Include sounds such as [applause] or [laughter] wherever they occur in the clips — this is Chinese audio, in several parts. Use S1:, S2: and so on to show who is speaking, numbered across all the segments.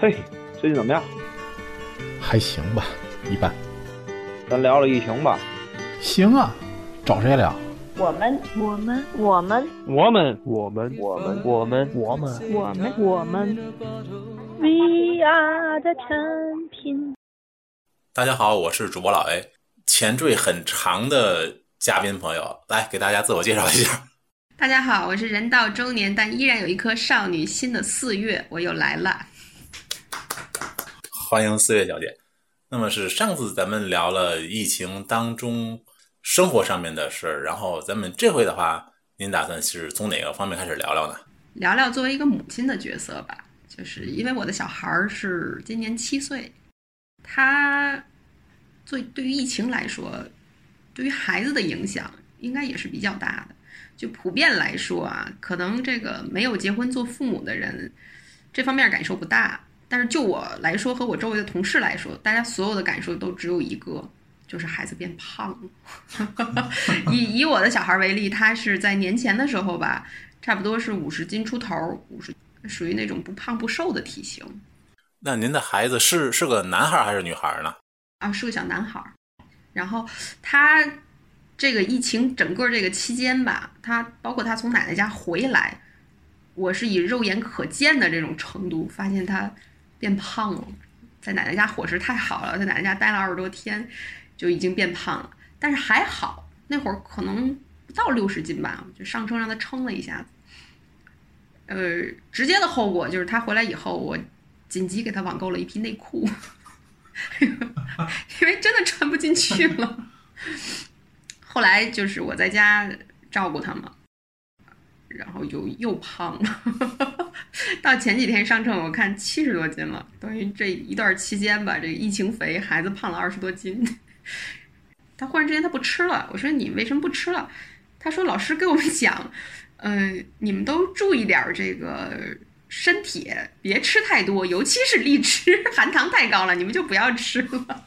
S1: 嘿，最近怎么样？
S2: 还行吧，一般。
S1: 咱聊聊疫情吧。
S2: 行啊，找谁聊？
S3: 我们，我们，我们，
S1: 我们，我们，我们，我们，
S2: 我们，
S3: 我们，我们，We are the champion。
S4: 大家好，我是主播老 A。前缀很长的嘉宾朋友，来给大家自我介绍一下。
S5: 大家好，我是人到中年但依然有一颗少女心的四月，我又来了。
S4: 欢迎四月小姐。那么是上次咱们聊了疫情当中生活上面的事儿，然后咱们这回的话，您打算是从哪个方面开始聊聊呢？
S5: 聊聊作为一个母亲的角色吧，就是因为我的小孩儿是今年七岁，他对对于疫情来说，对于孩子的影响应该也是比较大的。就普遍来说啊，可能这个没有结婚做父母的人，这方面感受不大。但是就我来说，和我周围的同事来说，大家所有的感受都只有一个，就是孩子变胖了。[laughs] 以以我的小孩为例，他是在年前的时候吧，差不多是五十斤出头，五十属于那种不胖不瘦的体型。
S4: 那您的孩子是是个男孩还是女孩呢？
S5: 啊，是个小男孩。然后他这个疫情整个这个期间吧，他包括他从奶奶家回来，我是以肉眼可见的这种程度发现他。变胖了，在奶奶家伙食太好了，在奶奶家待了二十多天，就已经变胖了。但是还好，那会儿可能不到六十斤吧，就上称让他称了一下。呃，直接的后果就是他回来以后，我紧急给他网购了一批内裤，[laughs] 因为真的穿不进去了。[laughs] 后来就是我在家照顾他嘛。然后又又胖了，[laughs] 到前几天上称，我看七十多斤了。等于这一段期间吧，这疫情肥，孩子胖了二十多斤。[laughs] 他忽然之间他不吃了，我说你为什么不吃了？他说老师给我们讲，嗯，你们都注意点这个身体，别吃太多，尤其是荔枝，含糖太高了，你们就不要吃了。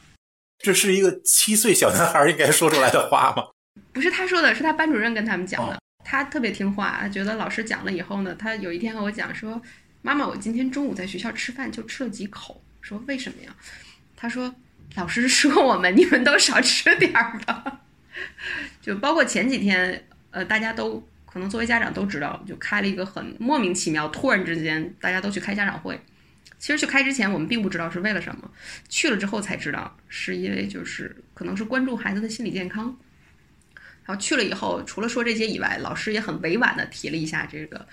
S4: 这是一个七岁小男孩应该说出来的话吗？
S5: 不是他说的，是他班主任跟他们讲的。他特别听话，觉得老师讲了以后呢，他有一天和我讲说：“妈妈，我今天中午在学校吃饭就吃了几口。”说为什么呀？他说：“老师说我们，你们都少吃点儿吧。[laughs] ”就包括前几天，呃，大家都可能作为家长都知道，就开了一个很莫名其妙，突然之间大家都去开家长会。其实去开之前，我们并不知道是为了什么，去了之后才知道，是因为就是可能是关注孩子的心理健康。然后去了以后，除了说这些以外，老师也很委婉的提了一下这个，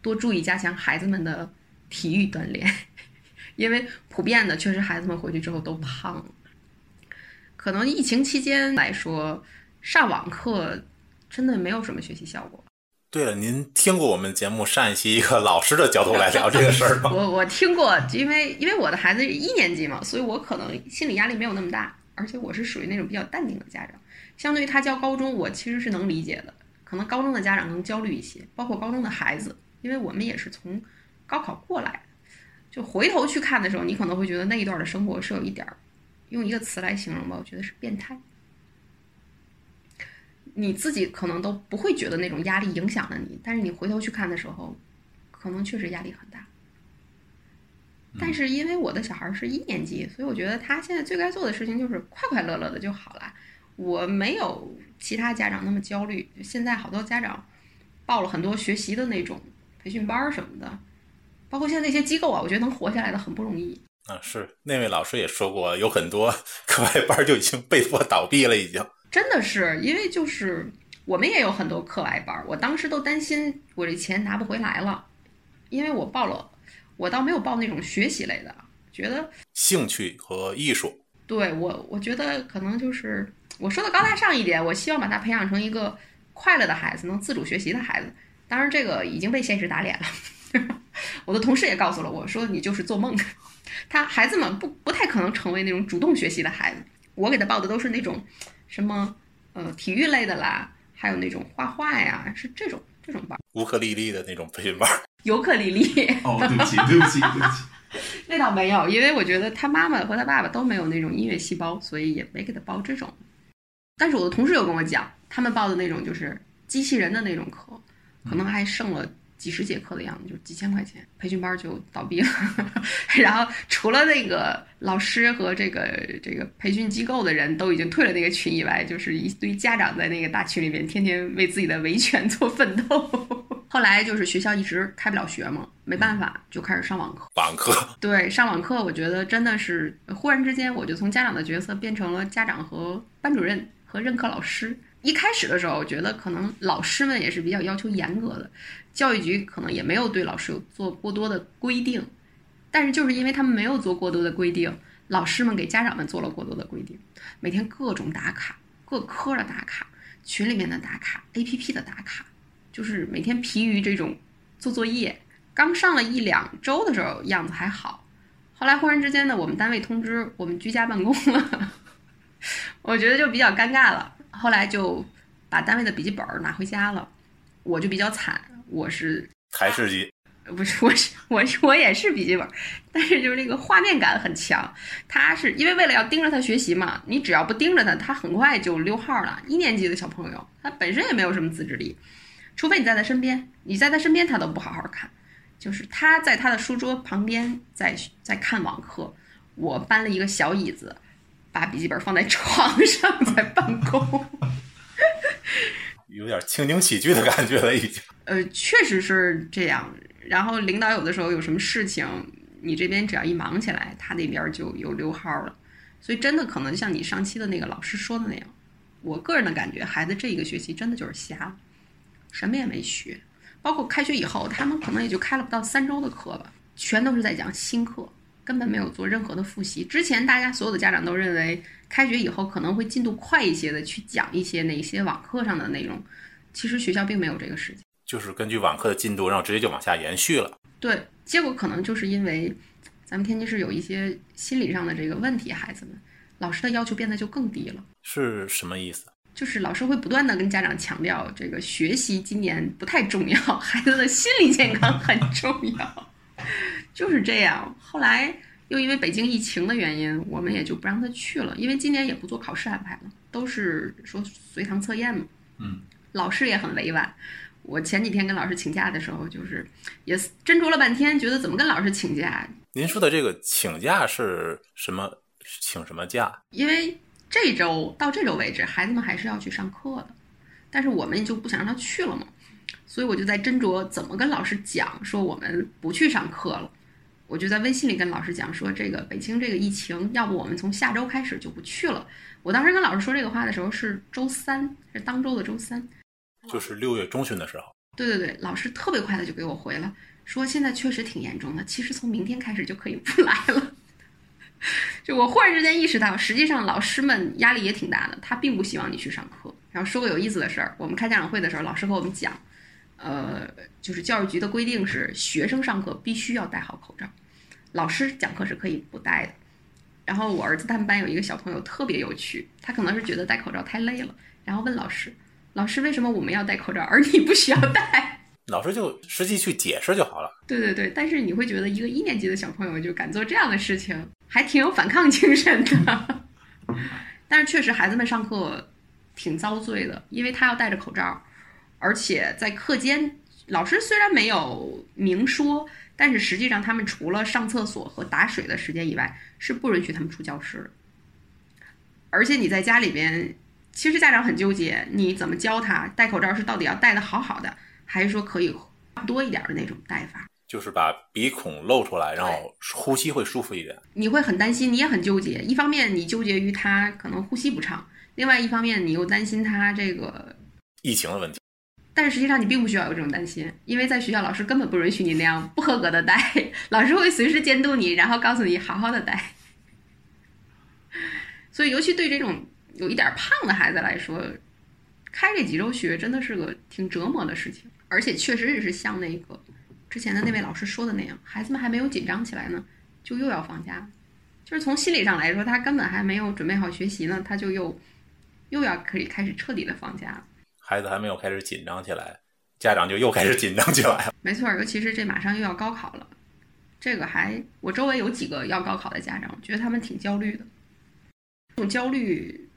S5: 多注意加强孩子们的体育锻炼，[laughs] 因为普遍的确实孩子们回去之后都胖了。可能疫情期间来说，上网课真的没有什么学习效果。
S4: 对了，您听过我们节目上一期一个老师的角度来聊这个事儿吗？[laughs]
S5: 我我听过，因为因为我的孩子一年级嘛，所以我可能心理压力没有那么大，而且我是属于那种比较淡定的家长。相对于他教高中，我其实是能理解的。可能高中的家长更焦虑一些，包括高中的孩子，因为我们也是从高考过来的。就回头去看的时候，你可能会觉得那一段的生活是有一点儿，用一个词来形容吧，我觉得是变态。你自己可能都不会觉得那种压力影响了你，但是你回头去看的时候，可能确实压力很大。但是因为我的小孩是一年级，所以我觉得他现在最该做的事情就是快快乐乐的就好了。我没有其他家长那么焦虑。现在好多家长报了很多学习的那种培训班什么的，包括现在那些机构啊，我觉得能活下来的很不容易。
S4: 啊，是那位老师也说过，有很多 [laughs] 课外班就已经被迫倒闭了，已经。
S5: 真的是，因为就是我们也有很多课外班，我当时都担心我这钱拿不回来了，因为我报了，我倒没有报那种学习类的，觉得
S4: 兴趣和艺术。
S5: 对我，我觉得可能就是。我说的高大上一点，我希望把他培养成一个快乐的孩子，能自主学习的孩子。当然，这个已经被现实打脸了。[laughs] 我的同事也告诉了我说，你就是做梦。他孩子们不不太可能成为那种主动学习的孩子。我给他报的都是那种什么呃体育类的啦，还有那种画画呀，是这种这种班。
S4: 乌克丽丽的那种培训班。[laughs]
S5: 尤克里里。
S4: 哦，对不起，对不起，对不起。[laughs]
S5: 那倒没有，因为我觉得他妈妈和他爸爸都没有那种音乐细胞，所以也没给他报这种。但是我的同事有跟我讲，他们报的那种就是机器人的那种课，可能还剩了几十节课的样子，就是几千块钱，培训班就倒闭了。[laughs] 然后除了那个老师和这个这个培训机构的人都已经退了那个群以外，就是一堆家长在那个大群里面天天为自己的维权做奋斗。[laughs] 后来就是学校一直开不了学嘛，没办法就开始上网课。
S4: 网课
S5: 对，上网课我觉得真的是忽然之间，我就从家长的角色变成了家长和班主任和任课老师。一开始的时候，我觉得可能老师们也是比较要求严格的，教育局可能也没有对老师有做过多的规定，但是就是因为他们没有做过多的规定，老师们给家长们做了过多的规定，每天各种打卡，各科的打卡，群里面的打卡，APP 的打卡，就是每天疲于这种做作业。刚上了一两周的时候样子还好，后来忽然之间呢，我们单位通知我们居家办公了，[laughs] 我觉得就比较尴尬了。后来就把单位的笔记本拿回家了，我就比较惨，我是
S4: 台式机，
S5: 不是我是我是我也是笔记本，但是就是那个画面感很强。他是因为为了要盯着他学习嘛，你只要不盯着他，他很快就溜号了。一年级的小朋友，他本身也没有什么自制力，除非你在他身边，你在他身边他都不好好看。就是他在他的书桌旁边在在看网课，我搬了一个小椅子。把笔记本放在床上 [laughs] 在办公，
S4: 有点情景喜剧的感觉了，已经。
S5: 呃，确实是这样。然后领导有的时候有什么事情，你这边只要一忙起来，他那边就有溜号了。所以真的可能像你上期的那个老师说的那样，我个人的感觉，孩子这一个学期真的就是瞎了，什么也没学。包括开学以后，他们可能也就开了不到三周的课吧，全都是在讲新课。根本没有做任何的复习。之前大家所有的家长都认为，开学以后可能会进度快一些的去讲一些哪些网课上的内容。其实学校并没有这个时间，
S4: 就是根据网课的进度，然后直接就往下延续了。
S5: 对，结果可能就是因为咱们天津市有一些心理上的这个问题，孩子们老师的要求变得就更低了。
S4: 是什么意思？
S5: 就是老师会不断的跟家长强调，这个学习今年不太重要，孩子的心理健康很重要。就是这样，后来又因为北京疫情的原因，我们也就不让他去了。因为今年也不做考试安排了，都是说随堂测验嘛。
S4: 嗯，
S5: 老师也很委婉。我前几天跟老师请假的时候，就是也斟酌了半天，觉得怎么跟老师请假。
S4: 您说的这个请假是什么？请什么假？
S5: 因为这周到这周为止，孩子们还是要去上课的，但是我们就不想让他去了嘛。所以我就在斟酌怎么跟老师讲，说我们不去上课了。我就在微信里跟老师讲说，这个北京这个疫情，要不我们从下周开始就不去了。我当时跟老师说这个话的时候是周三，是当周的周三，
S4: 就是六月中旬的时候。
S5: 对对对，老师特别快的就给我回了，说现在确实挺严重的，其实从明天开始就可以不来了。[laughs] 就我忽然之间意识到，实际上老师们压力也挺大的，他并不希望你去上课。然后说个有意思的事儿，我们开家长会的时候，老师和我们讲。呃，就是教育局的规定是，学生上课必须要戴好口罩，老师讲课是可以不戴的。然后我儿子他们班有一个小朋友特别有趣，他可能是觉得戴口罩太累了，然后问老师：“老师，为什么我们要戴口罩，而你不需要戴？” [laughs]
S4: 老师就实际去解释就好了。
S5: 对对对，但是你会觉得一个一年级的小朋友就敢做这样的事情，还挺有反抗精神的。[laughs] 但是确实孩子们上课挺遭罪的，因为他要戴着口罩。而且在课间，老师虽然没有明说，但是实际上他们除了上厕所和打水的时间以外，是不允许他们出教室的。而且你在家里边，其实家长很纠结，你怎么教他戴口罩是到底要戴的好好的，还是说可以多一点的那种戴法？
S4: 就是把鼻孔露出来，然后呼吸会舒服一点。
S5: 你会很担心，你也很纠结。一方面你纠结于他可能呼吸不畅，另外一方面你又担心他这个
S4: 疫情的问题。
S5: 但是实际上你并不需要有这种担心，因为在学校老师根本不允许你那样不合格的带，老师会随时监督你，然后告诉你好好的带。所以尤其对这种有一点胖的孩子来说，开这几周学真的是个挺折磨的事情。而且确实也是像那个之前的那位老师说的那样，孩子们还没有紧张起来呢，就又要放假，就是从心理上来说，他根本还没有准备好学习呢，他就又又要可以开始彻底的放假了。
S4: 孩子还没有开始紧张起来，家长就又开始紧张起来了。[laughs]
S5: 没错，尤其是这马上又要高考了，这个还我周围有几个要高考的家长，觉得他们挺焦虑的。这种焦虑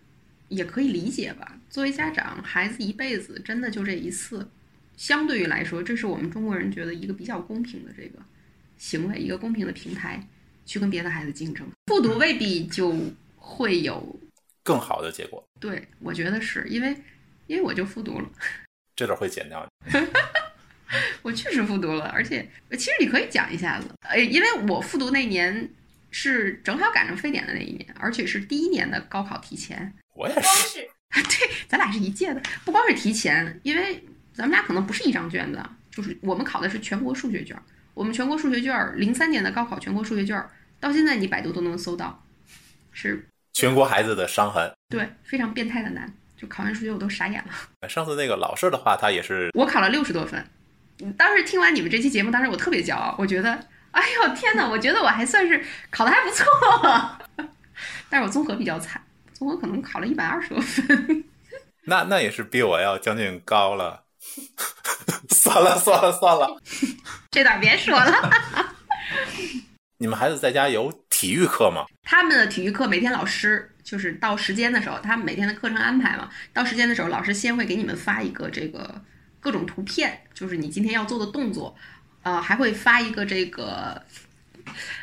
S5: 也可以理解吧？作为家长，孩子一辈子真的就这一次，相对于来说，这是我们中国人觉得一个比较公平的这个行为，一个公平的平台，去跟别的孩子竞争。复读未必就会有，
S4: 更好的结果。
S5: 对我觉得是因为，因为我就复读了，
S4: 这段会剪掉。[laughs]
S5: 我确实复读了，而且其实你可以讲一下子，呃，因为我复读那年是正好赶上非典的那一年，而且是第一年的高考提前。
S4: 我也是，[laughs]
S5: 对，咱俩是一届的，不光是提前，因为咱们俩可能不是一张卷子，就是我们考的是全国数学卷，我们全国数学卷零三年的高考全国数学卷，到现在你百度都能搜到，是
S4: 全国孩子的伤痕。
S5: 对，非常变态的难，就考完数学我都傻眼了。
S4: 上次那个老师的话，他也是
S5: 我考了六十多分。当时听完你们这期节目，当时我特别骄傲，我觉得，哎呦天哪，我觉得我还算是考的还不错，[laughs] 但是我综合比较惨，综合可能考了一百二十多分。[laughs]
S4: 那那也是比我要将近高了。[laughs] 算了算了算了，
S5: 这段别说了。
S4: 你们孩子在家有体育课吗？
S5: 他们的体育课每天老师就是到时间的时候，他每天的课程安排嘛，到时间的时候，老师先会给你们发一个这个。各种图片，就是你今天要做的动作，呃，还会发一个这个，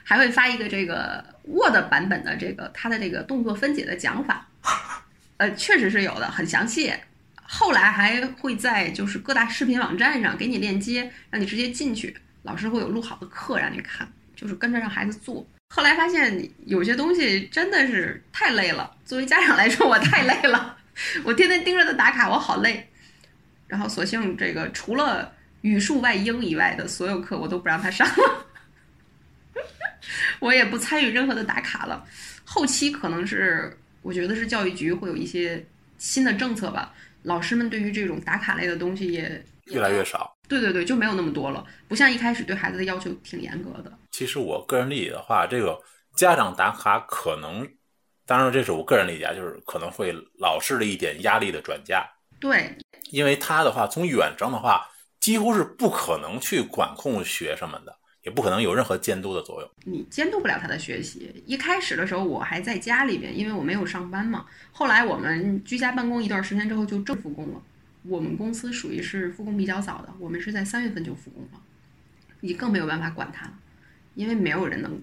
S5: 还会发一个这个 Word 版本的这个它的这个动作分解的讲法，[laughs] 呃，确实是有的，很详细。后来还会在就是各大视频网站上给你链接，让你直接进去，老师会有录好的课让你看，就是跟着让孩子做。后来发现有些东西真的是太累了，作为家长来说我太累了，我天天盯着他打卡，我好累。然后，索性这个除了语数外英以外的所有课，我都不让他上了，我也不参与任何的打卡了。后期可能是我觉得是教育局会有一些新的政策吧，老师们对于这种打卡类的东西也
S4: 越来越少。
S5: 对对对，就没有那么多了，不像一开始对孩子的要求挺严格的。
S4: 其实我个人理解的话，这个家长打卡可能，当然这是我个人理解，就是可能会老师的一点压力的转嫁。
S5: 对。
S4: 因为他的话，从远程的话，几乎是不可能去管控学生们的，也不可能有任何监督的作用。
S5: 你监督不了他的学习。一开始的时候，我还在家里边，因为我没有上班嘛。后来我们居家办公一段时间之后，就正复工了。我们公司属于是复工比较早的，我们是在三月份就复工了。你更没有办法管他了，因为没有人能。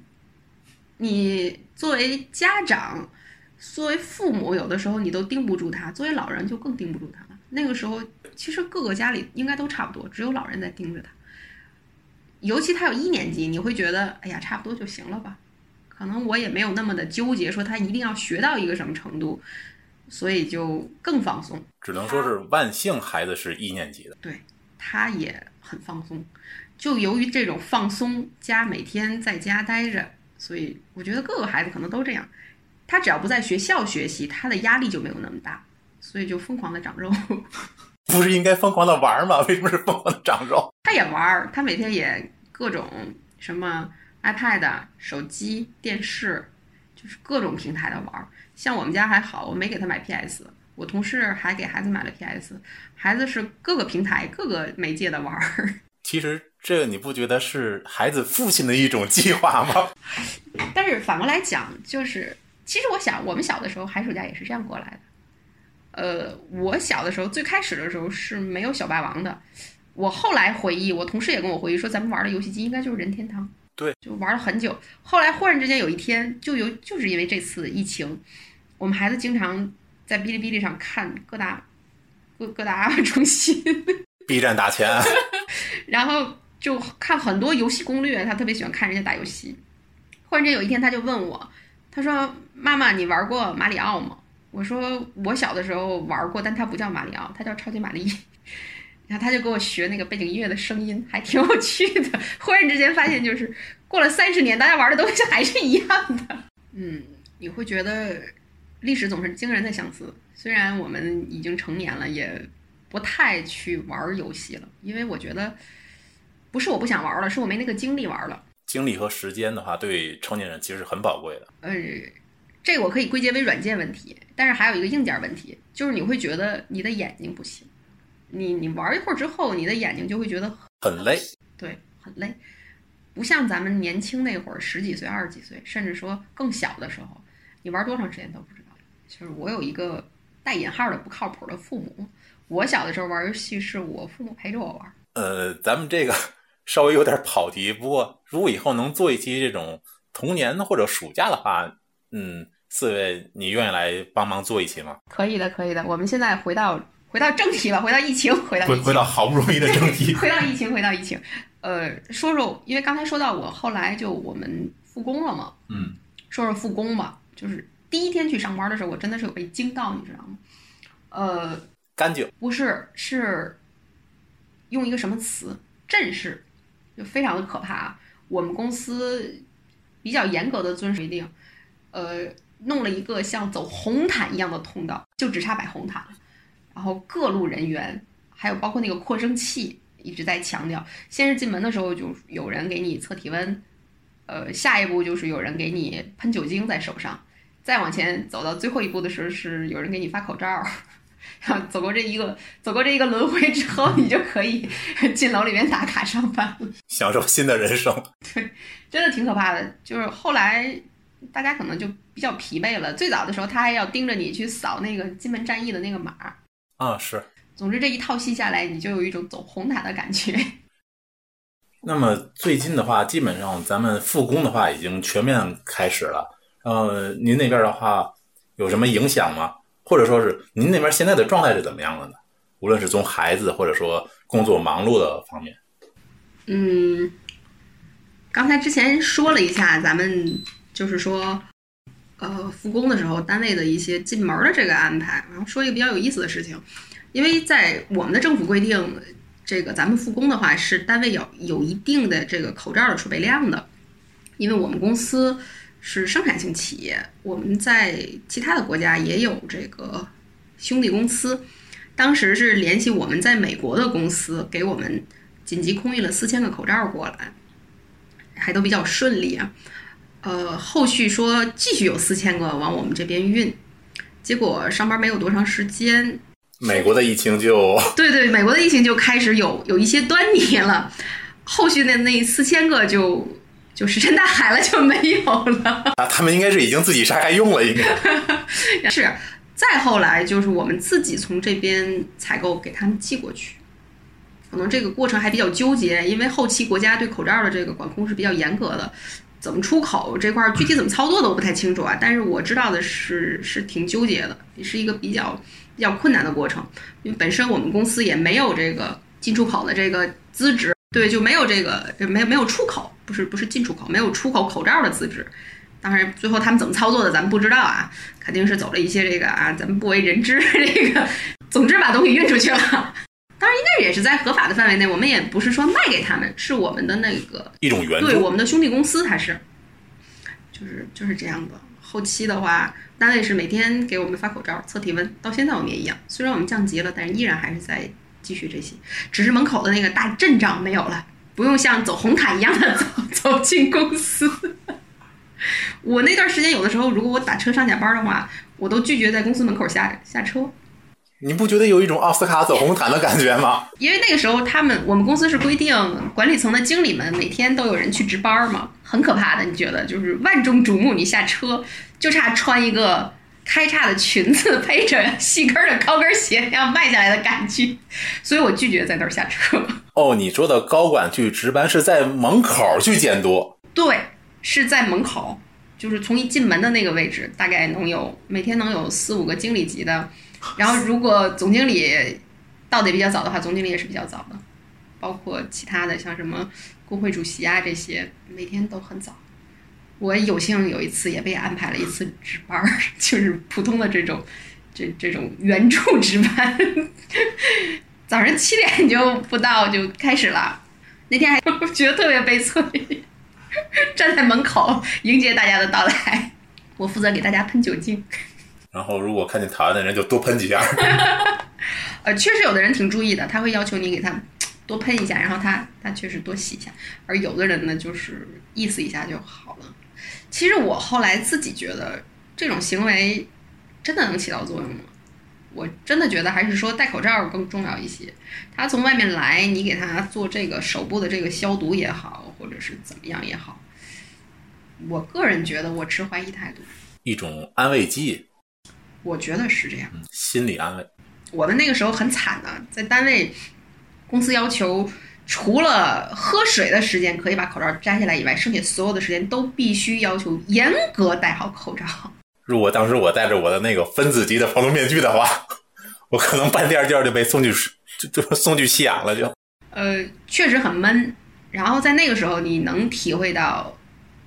S5: 你作为家长，作为父母，有的时候你都盯不住他；作为老人，就更盯不住他了。那个时候，其实各个家里应该都差不多，只有老人在盯着他。尤其他有一年级，你会觉得，哎呀，差不多就行了吧？可能我也没有那么的纠结，说他一定要学到一个什么程度，所以就更放松。
S4: 只能说是万幸孩子是一年级的，
S5: 对，他也很放松。就由于这种放松加每天在家待着，所以我觉得各个孩子可能都这样。他只要不在学校学习，他的压力就没有那么大。所以就疯狂的长肉，[laughs]
S4: 不是应该疯狂的玩吗？为什么是疯狂的长肉？
S5: 他也玩，他每天也各种什么 iPad、手机、电视，就是各种平台的玩。像我们家还好，我没给他买 PS，我同事还给孩子买了 PS，孩子是各个平台、各个媒介的玩儿。[laughs]
S4: 其实这个你不觉得是孩子父亲的一种计划吗？[laughs]
S5: 但是反过来讲，就是其实我想，我们小的时候寒暑假也是这样过来的。呃，我小的时候最开始的时候是没有小霸王的。我后来回忆，我同事也跟我回忆说，咱们玩的游戏机应该就是任天堂。
S4: 对，
S5: 就玩了很久。后来忽然之间有一天，就有就是因为这次疫情，我们孩子经常在哔哩哔哩上看各大各各大中心，[laughs]
S4: B 站打钱，[laughs]
S5: 然后就看很多游戏攻略。他特别喜欢看人家打游戏。忽然间有一天，他就问我，他说：“妈妈，你玩过马里奥吗？”我说我小的时候玩过，但它不叫马里奥，它叫超级玛丽。然后他就给我学那个背景音乐的声音，还挺有趣的。忽然之间发现，就是过了三十年，大家玩的东西还是一样的。嗯，你会觉得历史总是惊人的相似。虽然我们已经成年了，也不太去玩游戏了，因为我觉得不是我不想玩了，是我没那个精力玩了。
S4: 精力和时间的话，对成年人其实是很宝贵的。
S5: 呃。这个我可以归结为软件问题，但是还有一个硬件问题，就是你会觉得你的眼睛不行，你你玩一会儿之后，你的眼睛就会觉得
S4: 很累，
S5: 对，很累，不像咱们年轻那会儿十几岁、二十几岁，甚至说更小的时候，你玩多长时间都不知道。就是我有一个带引号的不靠谱的父母。我小的时候玩游戏是我父母陪着我玩。
S4: 呃，咱们这个 [laughs] 稍微有点跑题，不过如果以后能做一期这种童年或者暑假的话，嗯，四位你愿意来帮忙做一期吗？
S5: 可以的，可以的。我们现在回到回到正题吧，回到疫情，回到
S2: 回回到好不容易的正题。[laughs]
S5: 回到疫情，回到疫情。呃，说说，因为刚才说到我后来就我们复工了嘛，
S2: 嗯，
S5: 说说复工吧。就是第一天去上班的时候，我真的是有被惊到，你知道吗？呃，
S4: 干净，
S5: 不是，是用一个什么词？阵势，就非常的可怕啊。我们公司比较严格的遵守规定，呃，弄了一个像走红毯一样的通道，就只差摆红毯了。然后各路人员，还有包括那个扩声器，一直在强调，先是进门的时候就有人给你测体温，呃，下一步就是有人给你喷酒精在手上，再往前走到最后一步的时候是有人给你发口罩。[laughs] 走过这一个，走过这一个轮回之后，你就可以进楼里面打卡上班了，
S4: 享受新的人生。[laughs]
S5: 对，真的挺可怕的。就是后来大家可能就比较疲惫了。最早的时候，他还要盯着你去扫那个金门战役的那个码。
S4: 啊，是。
S5: 总之这一套戏下来，你就有一种走红毯的感觉。[laughs]
S4: 那么最近的话，基本上咱们复工的话已经全面开始了。呃，您那边的话有什么影响吗？或者说是您那边现在的状态是怎么样的呢？无论是从孩子或者说工作忙碌的方面。
S5: 嗯，刚才之前说了一下，咱们就是说，呃，复工的时候单位的一些进门的这个安排，然后说一个比较有意思的事情，因为在我们的政府规定，这个咱们复工的话是单位有有一定的这个口罩的储备量的，因为我们公司。是生产性企业，我们在其他的国家也有这个兄弟公司。当时是联系我们在美国的公司，给我们紧急空运了四千个口罩过来，还都比较顺利啊。呃，后续说继续有四千个往我们这边运，结果上班没有多长时间，
S4: 美国的疫情就
S5: 对对，美国的疫情就开始有有一些端倪了。后续的那四千个就。就石沉大海了，就没有了
S4: 啊！他们应该是已经自己杀开用了，应该 [laughs]
S5: 是。再后来就是我们自己从这边采购给他们寄过去，可能这个过程还比较纠结，因为后期国家对口罩的这个管控是比较严格的，怎么出口这块具体怎么操作的我不太清楚啊。但是我知道的是是挺纠结的，也是一个比较比较困难的过程，因为本身我们公司也没有这个进出口的这个资质。对，就没有这个，没没有出口，不是不是进出口，没有出口口罩的资质。当然，最后他们怎么操作的，咱们不知道啊，肯定是走了一些这个啊，咱们不为人知这个。总之把东西运出去了，当然应该也是在合法的范围内，我们也不是说卖给他们，是我们的那个
S4: 一种援助，
S5: 对我们的兄弟公司，还是，就是就是这样的。后期的话，单位是每天给我们发口罩、测体温，到现在我们也一样，虽然我们降级了，但是依然还是在。继续这些，只是门口的那个大阵仗没有了，不用像走红毯一样的 [laughs] 走走进公司。我那段时间有的时候，如果我打车上下班的话，我都拒绝在公司门口下下车。
S4: 你不觉得有一种奥斯卡走红毯的感觉吗？[laughs]
S5: 因为那个时候他们我们公司是规定，管理层的经理们每天都有人去值班嘛，很可怕的。你觉得就是万众瞩目，你下车就差穿一个。开叉的裙子配着细跟的高跟鞋，要迈下来的感觉，所以我拒绝在那儿下车。[laughs]
S4: 哦，你说的高管去值班是在门口去监督？
S5: 对，是在门口，就是从一进门的那个位置，大概能有每天能有四五个经理级的，然后如果总经理到的比较早的话，总经理也是比较早的，包括其他的像什么工会主席啊这些，每天都很早。我有幸有一次也被安排了一次值班儿，[laughs] 就是普通的这种，这这种援助值班，早上七点就不到就开始了。那天还 [laughs] 觉得特别悲催，站在门口迎接大家的到来，我负责给大家喷酒精。
S4: 然后如果看见讨厌的人，就多喷几下。[laughs]
S5: 呃，确实有的人挺注意的，他会要求你给他多喷一下，然后他他确实多洗一下。而有的人呢，就是意思一下就好了。其实我后来自己觉得，这种行为真的能起到作用吗？我真的觉得还是说戴口罩更重要一些。他从外面来，你给他做这个手部的这个消毒也好，或者是怎么样也好，我个人觉得我持怀疑态度。
S4: 一种安慰剂。
S5: 我觉得是这样。
S4: 心理安慰。
S5: 我们那个时候很惨的，在单位，公司要求除了喝水的时间可以把口罩摘下来以外，剩下所有的时间都必须要求严格戴好口罩。
S4: 如果当时我戴着我的那个分子级的防毒面具的话，我可能半颠颠就被送去就就送去吸氧了就。
S5: 呃，确实很闷。然后在那个时候，你能体会到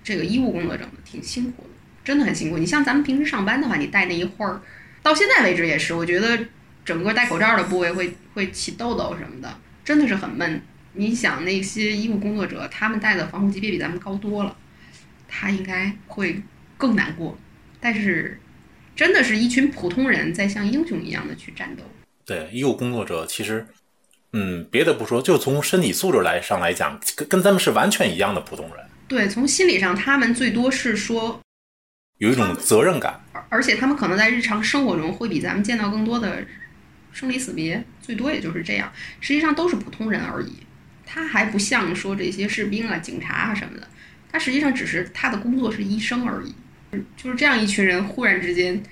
S5: 这个医务工作者挺辛苦的，真的很辛苦。你像咱们平时上班的话，你戴那一会儿，到现在为止也是，我觉得整个戴口罩的部位会会起痘痘什么的，真的是很闷。你想那些医务工作者，他们戴的防护级别比咱们高多了，他应该会更难过。但是，真的是一群普通人在像英雄一样的去战斗。
S4: 对，医务工作者其实，嗯，别的不说，就从身体素质来上来讲，跟跟咱们是完全一样的普通人。
S5: 对，从心理上，他们最多是说
S4: 有一种责任感，
S5: 而而且他们可能在日常生活中会比咱们见到更多的生离死别，最多也就是这样。实际上都是普通人而已。他还不像说这些士兵啊、警察啊什么的，他实际上只是他的工作是医生而已。就是这样一群人忽然之间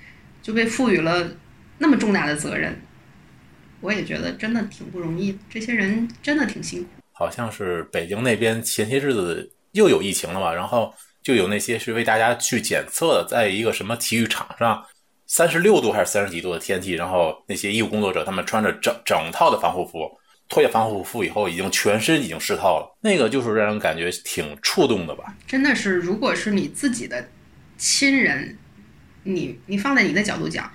S5: 就被赋予了那么重大的责任，我也觉得真的挺不容易的。这些人真的挺辛苦。
S4: 好像是北京那边前些日子又有疫情了吧？然后就有那些是为大家去检测的，在一个什么体育场上，三十六度还是三十几度的天气，然后那些医务工作者他们穿着整整套的防护服，脱下防护服以后，已经全身已经湿透了。那个就是让人感觉挺触动的吧？
S5: 真的是，如果是你自己的。亲人，你你放在你的角度讲，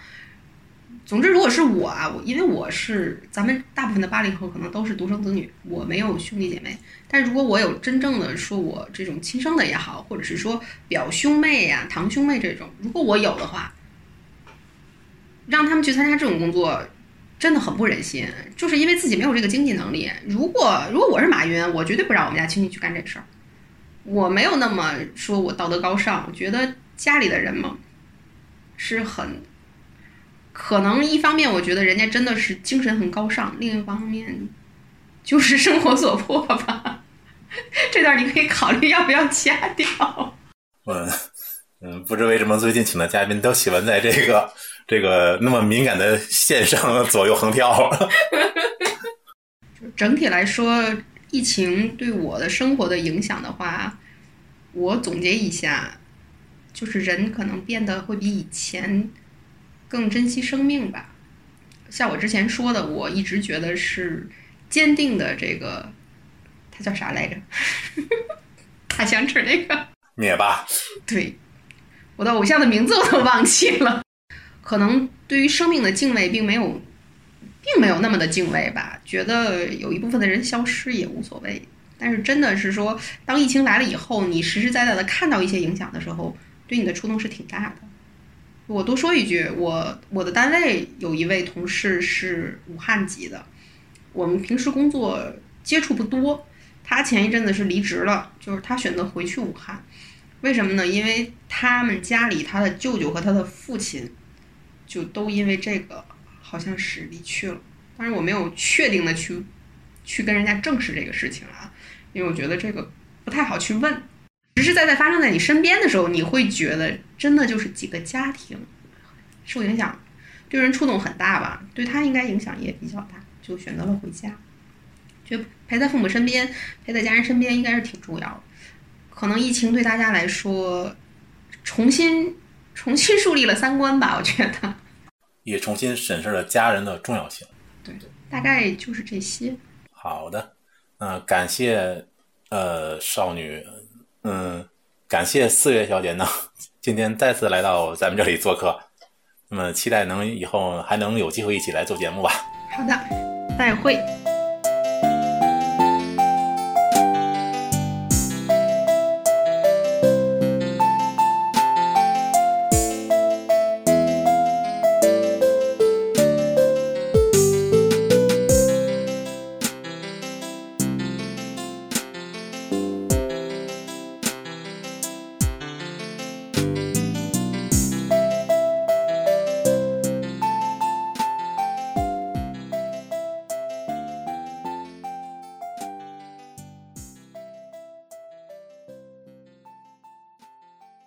S5: 总之，如果是我啊，因为我是咱们大部分的八零后可能都是独生子女，我没有兄弟姐妹。但如果我有真正的说我这种亲生的也好，或者是说表兄妹呀、堂兄妹这种，如果我有的话，让他们去参加这种工作，真的很不忍心，就是因为自己没有这个经济能力。如果如果我是马云，我绝对不让我们家亲戚去干这事儿，我没有那么说我道德高尚，我觉得。家里的人嘛，是很可能一方面，我觉得人家真的是精神很高尚；另一方面，就是生活所迫吧。[laughs] 这段你可以考虑要不要掐掉。
S4: 嗯嗯，不知为什么最近请的嘉宾都喜欢在这个 [laughs] 这个那么敏感的线上左右横跳。[laughs]
S5: 整体来说，疫情对我的生活的影响的话，我总结一下。就是人可能变得会比以前更珍惜生命吧。像我之前说的，我一直觉得是坚定的这个，他叫啥来着？他想指那个 [laughs]
S4: 灭霸。
S5: 对，我的偶像的名字我都忘记了。可能对于生命的敬畏并没有，并没有那么的敬畏吧。觉得有一部分的人消失也无所谓。但是真的是说，当疫情来了以后，你实实在在的看到一些影响的时候。对你的触动是挺大的。我多说一句，我我的单位有一位同事是武汉籍的，我们平时工作接触不多。他前一阵子是离职了，就是他选择回去武汉。为什么呢？因为他们家里他的舅舅和他的父亲就都因为这个好像是离去了。但是我没有确定的去去跟人家证实这个事情啊，因为我觉得这个不太好去问。实实在在发生在你身边的时候，你会觉得真的就是几个家庭受影响，对人触动很大吧？对他应该影响也比较大，就选择了回家，就陪在父母身边，陪在家人身边，应该是挺重要的。可能疫情对大家来说，重新重新树立了三观吧，我觉得，[laughs]
S4: 也重新审视了家人的重要性。
S5: 对，大概就是这些。
S4: 好的，那感谢呃少女。嗯，感谢四月小姐呢，今天再次来到咱们这里做客。那么期待能以后还能有机会一起来做节目吧。
S5: 好的，再会。